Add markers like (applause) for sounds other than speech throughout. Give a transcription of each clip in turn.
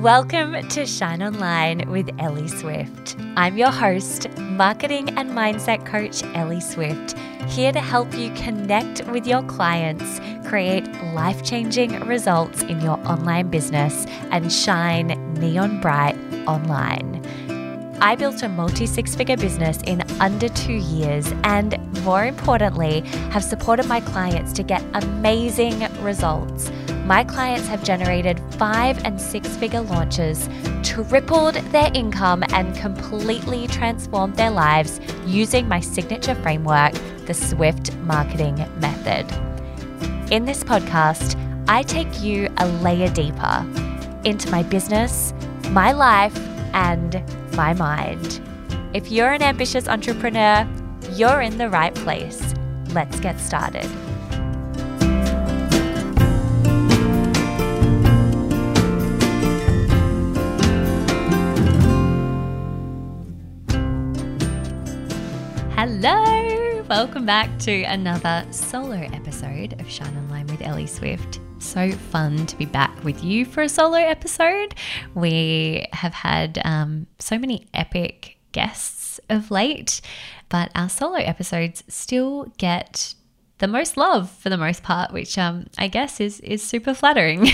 Welcome to Shine Online with Ellie Swift. I'm your host, marketing and mindset coach Ellie Swift, here to help you connect with your clients, create life changing results in your online business, and shine neon bright online. I built a multi six figure business in under two years, and more importantly, have supported my clients to get amazing results. My clients have generated five and six figure launches, tripled their income, and completely transformed their lives using my signature framework, the Swift Marketing Method. In this podcast, I take you a layer deeper into my business, my life, and my mind. If you're an ambitious entrepreneur, you're in the right place. Let's get started. Welcome back to another solo episode of Shine Online with Ellie Swift. So fun to be back with you for a solo episode. We have had um, so many epic guests of late, but our solo episodes still get the most love for the most part, which um, I guess is is super flattering.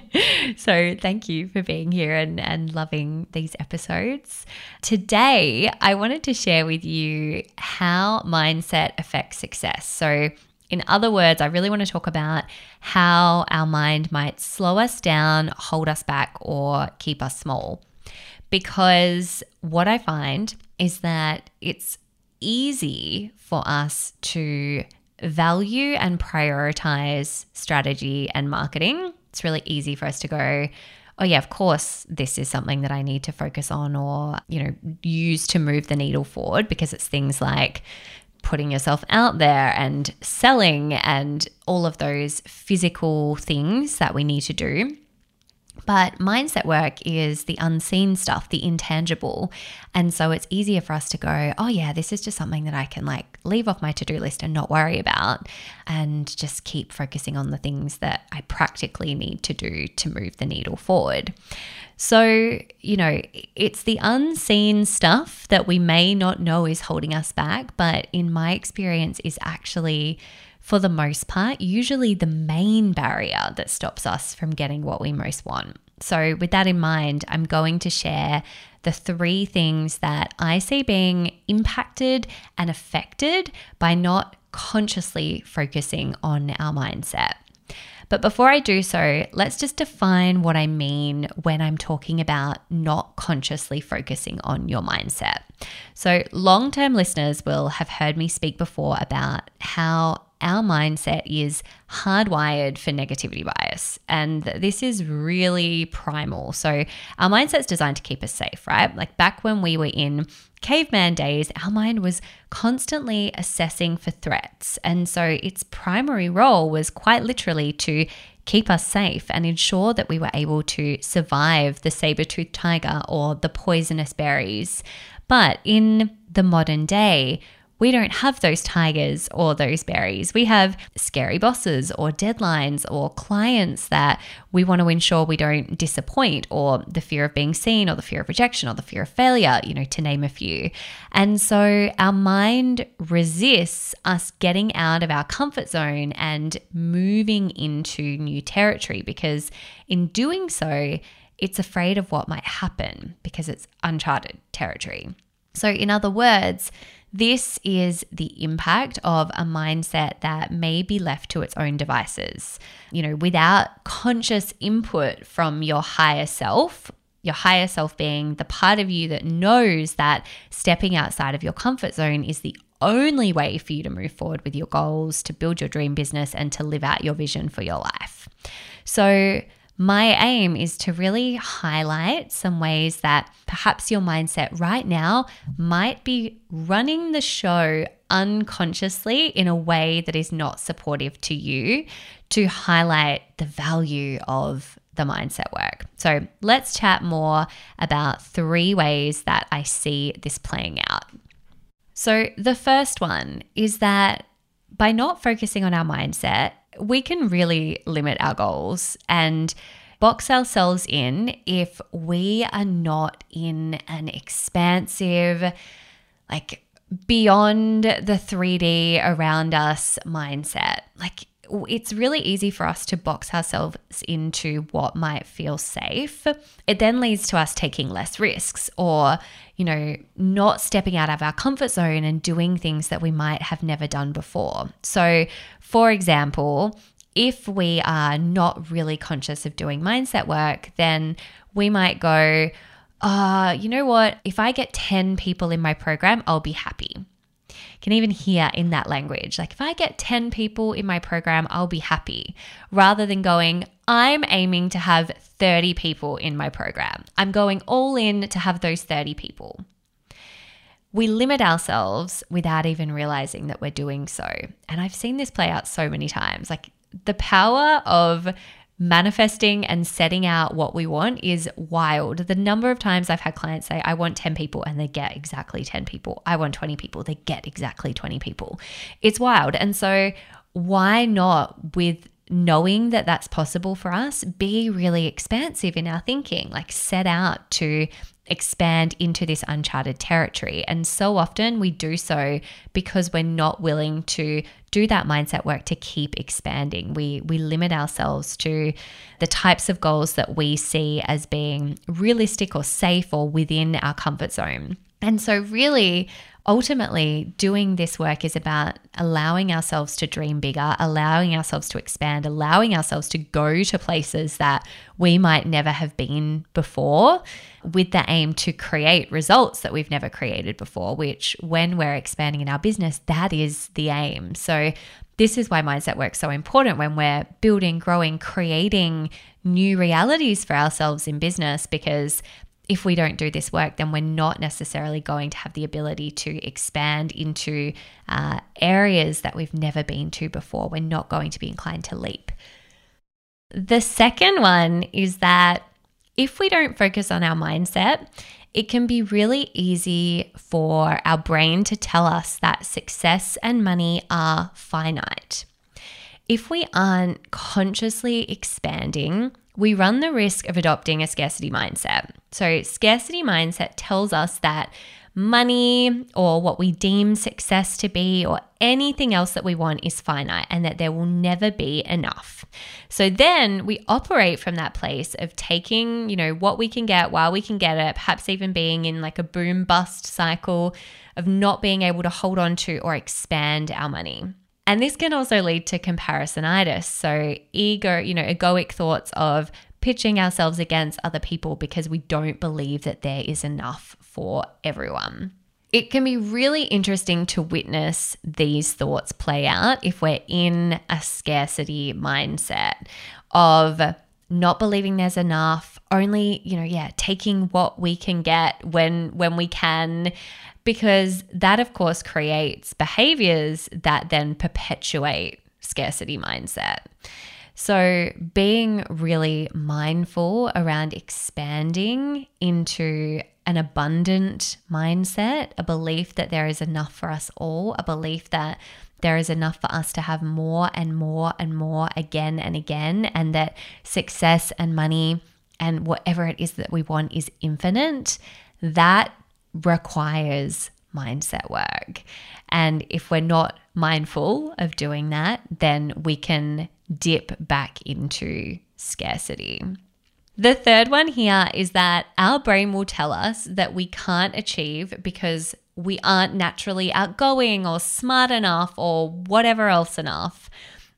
(laughs) so thank you for being here and, and loving these episodes. Today, I wanted to share with you how mindset affects success. So in other words, I really want to talk about how our mind might slow us down, hold us back, or keep us small. Because what I find is that it's easy for us to value and prioritize strategy and marketing. It's really easy for us to go, oh yeah, of course this is something that I need to focus on or, you know, use to move the needle forward because it's things like putting yourself out there and selling and all of those physical things that we need to do. But mindset work is the unseen stuff, the intangible. And so it's easier for us to go, oh, yeah, this is just something that I can like leave off my to do list and not worry about and just keep focusing on the things that I practically need to do to move the needle forward. So, you know, it's the unseen stuff that we may not know is holding us back, but in my experience, is actually for the most part, usually the main barrier that stops us from getting what we most want. So, with that in mind, I'm going to share the three things that I see being impacted and affected by not consciously focusing on our mindset. But before I do so, let's just define what I mean when I'm talking about not consciously focusing on your mindset. So, long term listeners will have heard me speak before about how our mindset is hardwired for negativity bias. And this is really primal. So, our mindset's designed to keep us safe, right? Like back when we were in caveman days, our mind was constantly assessing for threats. And so, its primary role was quite literally to keep us safe and ensure that we were able to survive the saber toothed tiger or the poisonous berries. But in the modern day, we don't have those tigers or those berries. We have scary bosses or deadlines or clients that we want to ensure we don't disappoint, or the fear of being seen, or the fear of rejection, or the fear of failure, you know, to name a few. And so our mind resists us getting out of our comfort zone and moving into new territory because in doing so, it's afraid of what might happen because it's uncharted territory. So, in other words, this is the impact of a mindset that may be left to its own devices. You know, without conscious input from your higher self, your higher self being the part of you that knows that stepping outside of your comfort zone is the only way for you to move forward with your goals, to build your dream business, and to live out your vision for your life. So, my aim is to really highlight some ways that perhaps your mindset right now might be running the show unconsciously in a way that is not supportive to you to highlight the value of the mindset work. So, let's chat more about three ways that I see this playing out. So, the first one is that by not focusing on our mindset, we can really limit our goals. And box ourselves in if we are not in an expansive, like beyond the 3D around us mindset. Like it's really easy for us to box ourselves into what might feel safe. It then leads to us taking less risks or, you know, not stepping out of our comfort zone and doing things that we might have never done before. So, for example, if we are not really conscious of doing mindset work, then we might go, uh, you know what? If I get 10 people in my program, I'll be happy. Can even hear in that language. Like, if I get 10 people in my program, I'll be happy. Rather than going, I'm aiming to have 30 people in my program. I'm going all in to have those 30 people. We limit ourselves without even realizing that we're doing so. And I've seen this play out so many times. Like, the power of manifesting and setting out what we want is wild. The number of times I've had clients say, I want 10 people, and they get exactly 10 people. I want 20 people, they get exactly 20 people. It's wild. And so, why not with knowing that that's possible for us, be really expansive in our thinking, like set out to expand into this uncharted territory. And so often we do so because we're not willing to do that mindset work to keep expanding. We we limit ourselves to the types of goals that we see as being realistic or safe or within our comfort zone. And so really ultimately, doing this work is about allowing ourselves to dream bigger, allowing ourselves to expand, allowing ourselves to go to places that we might never have been before, with the aim to create results that we've never created before, which, when we're expanding in our business, that is the aim. So, this is why mindset work is so important when we're building, growing, creating new realities for ourselves in business because if we don't do this work, then we're not necessarily going to have the ability to expand into uh, areas that we've never been to before. We're not going to be inclined to leap. The second one is that if we don't focus on our mindset, it can be really easy for our brain to tell us that success and money are finite. If we aren't consciously expanding, we run the risk of adopting a scarcity mindset. So, scarcity mindset tells us that money or what we deem success to be or anything else that we want is finite and that there will never be enough. So then we operate from that place of taking, you know, what we can get while we can get it, perhaps even being in like a boom bust cycle of not being able to hold on to or expand our money. And this can also lead to comparisonitis. So, ego, you know, egoic thoughts of pitching ourselves against other people because we don't believe that there is enough for everyone. It can be really interesting to witness these thoughts play out if we're in a scarcity mindset of not believing there's enough, only, you know, yeah, taking what we can get when when we can because that, of course, creates behaviors that then perpetuate scarcity mindset. So, being really mindful around expanding into an abundant mindset, a belief that there is enough for us all, a belief that there is enough for us to have more and more and more again and again, and that success and money and whatever it is that we want is infinite, that requires mindset work. And if we're not mindful of doing that, then we can dip back into scarcity. The third one here is that our brain will tell us that we can't achieve because we aren't naturally outgoing or smart enough or whatever else enough.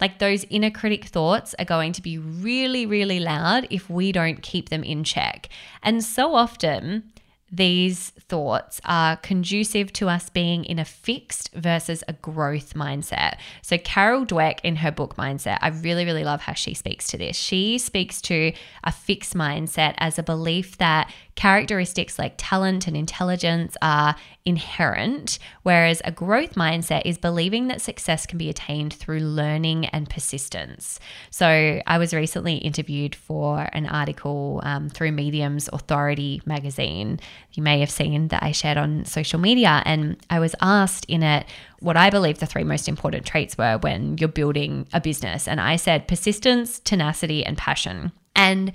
Like those inner critic thoughts are going to be really, really loud if we don't keep them in check. And so often, these thoughts are conducive to us being in a fixed versus a growth mindset. So, Carol Dweck in her book Mindset, I really, really love how she speaks to this. She speaks to a fixed mindset as a belief that characteristics like talent and intelligence are inherent, whereas a growth mindset is believing that success can be attained through learning and persistence. So, I was recently interviewed for an article um, through Medium's Authority magazine. You may have seen that I shared on social media, and I was asked in it what I believe the three most important traits were when you're building a business. And I said persistence, tenacity, and passion. And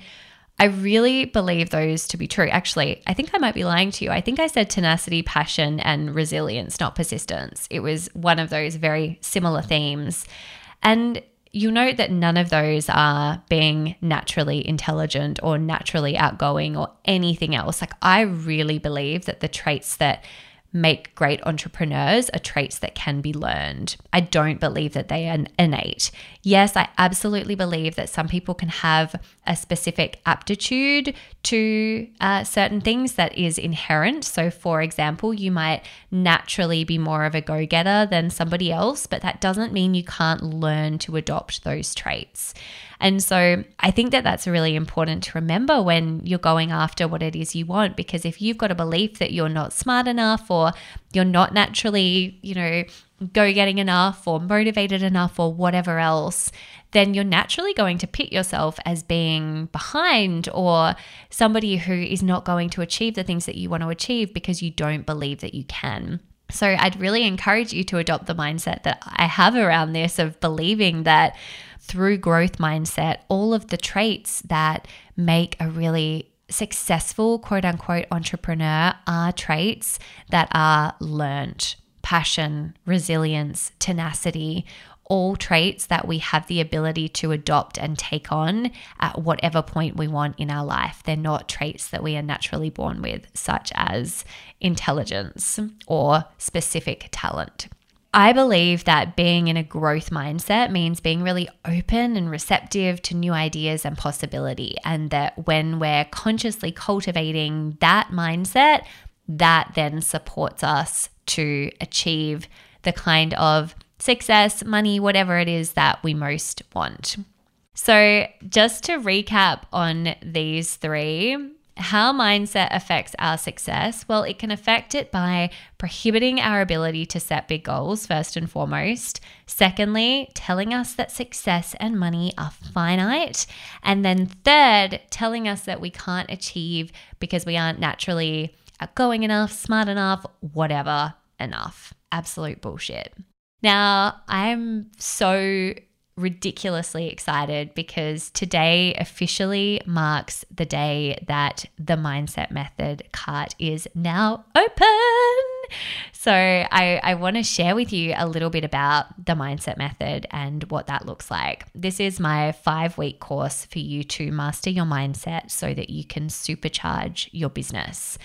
I really believe those to be true. Actually, I think I might be lying to you. I think I said tenacity, passion, and resilience, not persistence. It was one of those very similar themes. And you'll note that none of those are being naturally intelligent or naturally outgoing or anything else. Like, I really believe that the traits that make great entrepreneurs are traits that can be learned. I don't believe that they are innate. Yes, I absolutely believe that some people can have a specific aptitude to uh, certain things that is inherent. So, for example, you might naturally be more of a go getter than somebody else, but that doesn't mean you can't learn to adopt those traits. And so I think that that's really important to remember when you're going after what it is you want. Because if you've got a belief that you're not smart enough or you're not naturally, you know, go getting enough or motivated enough or whatever else, then you're naturally going to pit yourself as being behind or somebody who is not going to achieve the things that you want to achieve because you don't believe that you can. So I'd really encourage you to adopt the mindset that I have around this of believing that through growth mindset, all of the traits that make a really successful quote unquote entrepreneur are traits that are learned passion, resilience, tenacity, all traits that we have the ability to adopt and take on at whatever point we want in our life. They're not traits that we are naturally born with, such as intelligence or specific talent. I believe that being in a growth mindset means being really open and receptive to new ideas and possibility. And that when we're consciously cultivating that mindset, that then supports us to achieve the kind of success, money, whatever it is that we most want. So, just to recap on these three, how mindset affects our success? Well, it can affect it by prohibiting our ability to set big goals, first and foremost. Secondly, telling us that success and money are finite. And then third, telling us that we can't achieve because we aren't naturally outgoing enough, smart enough, whatever enough. Absolute bullshit. Now, I'm so ridiculously excited because today officially marks the day that the Mindset Method cart is now open. So, I, I want to share with you a little bit about the Mindset Method and what that looks like. This is my five week course for you to master your mindset so that you can supercharge your business.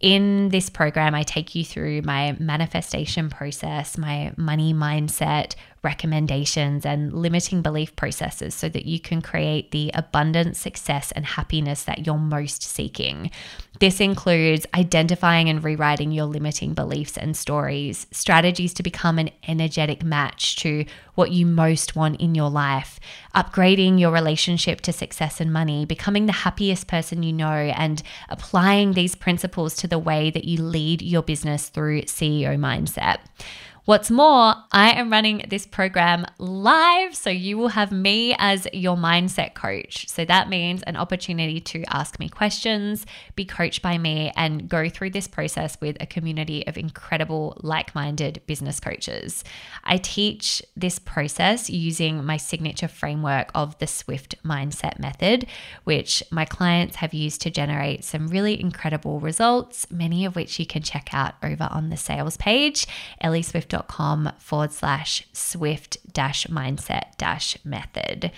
In this program, I take you through my manifestation process, my money mindset recommendations, and limiting belief processes so that you can create the abundant success and happiness that you're most seeking. This includes identifying and rewriting your limiting beliefs and stories, strategies to become an energetic match to what you most want in your life, upgrading your relationship to success and money, becoming the happiest person you know, and applying these principles to the way that you lead your business through CEO mindset. What's more, I am running this program live, so you will have me as your mindset coach. So that means an opportunity to ask me questions, be coached by me, and go through this process with a community of incredible, like minded business coaches. I teach this process using my signature framework of the Swift Mindset Method, which my clients have used to generate some really incredible results, many of which you can check out over on the sales page, ellieswift.com com forward slash swift dash mindset dash method.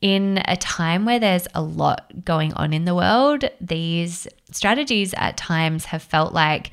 In a time where there's a lot going on in the world, these strategies at times have felt like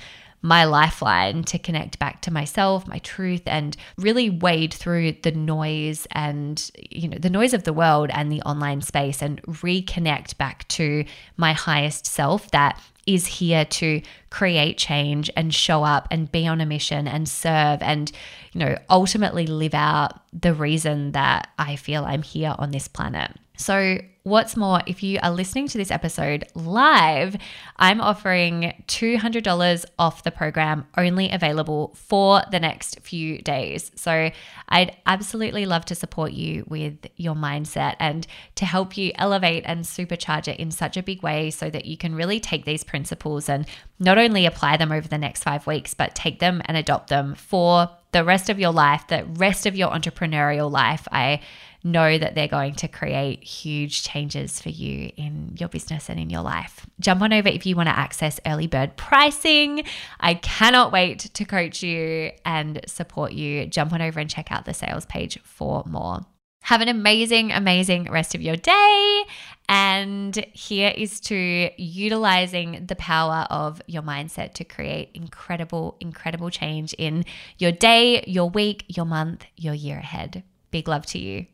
my lifeline to connect back to myself, my truth, and really wade through the noise and, you know, the noise of the world and the online space and reconnect back to my highest self that is here to create change and show up and be on a mission and serve and, you know, ultimately live out the reason that I feel I'm here on this planet. So, what's more, if you are listening to this episode live, I'm offering $200 off the program, only available for the next few days. So, I'd absolutely love to support you with your mindset and to help you elevate and supercharge it in such a big way so that you can really take these principles and not only apply them over the next five weeks, but take them and adopt them for the rest of your life, the rest of your entrepreneurial life. I know that they're going to create huge changes for you in your business and in your life. Jump on over if you want to access early bird pricing. I cannot wait to coach you and support you. Jump on over and check out the sales page for more. Have an amazing, amazing rest of your day. And here is to utilizing the power of your mindset to create incredible, incredible change in your day, your week, your month, your year ahead. Big love to you.